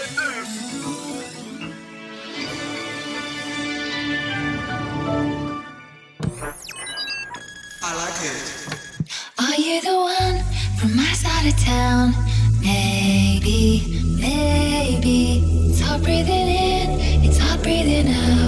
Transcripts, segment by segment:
I like it. Are you the one from my side of town? Maybe, maybe. It's hard breathing in, it's hard breathing out.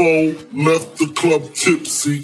foe left the club tipsy.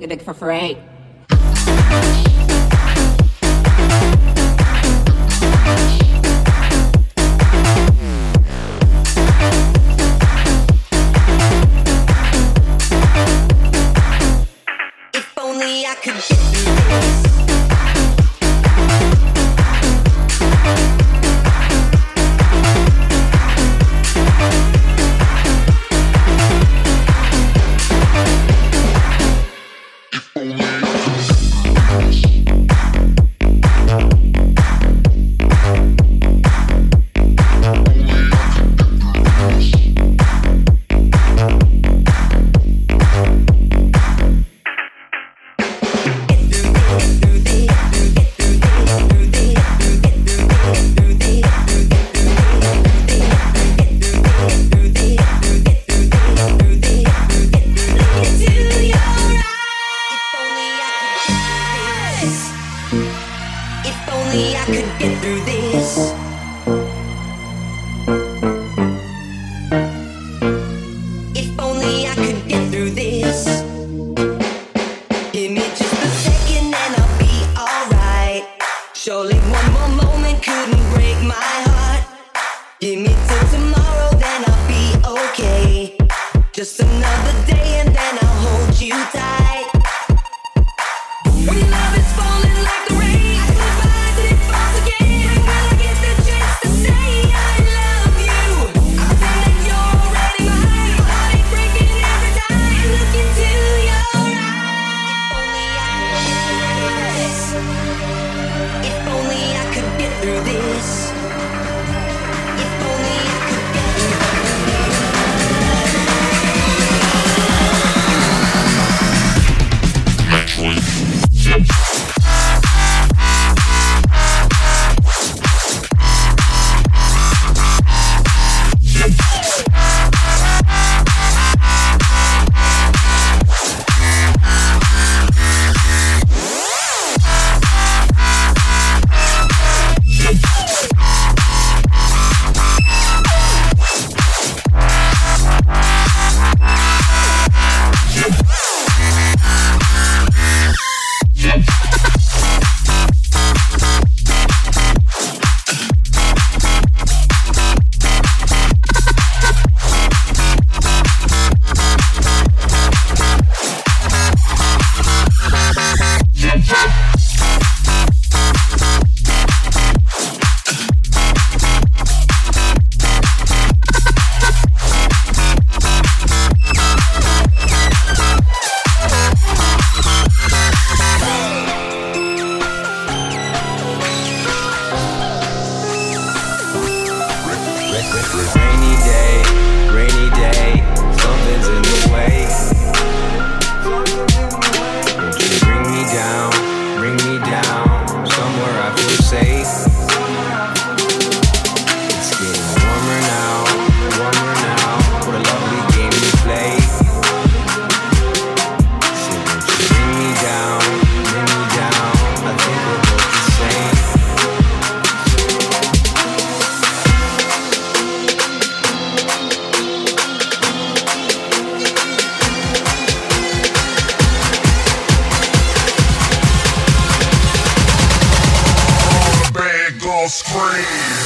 Said a dick for free. Scream.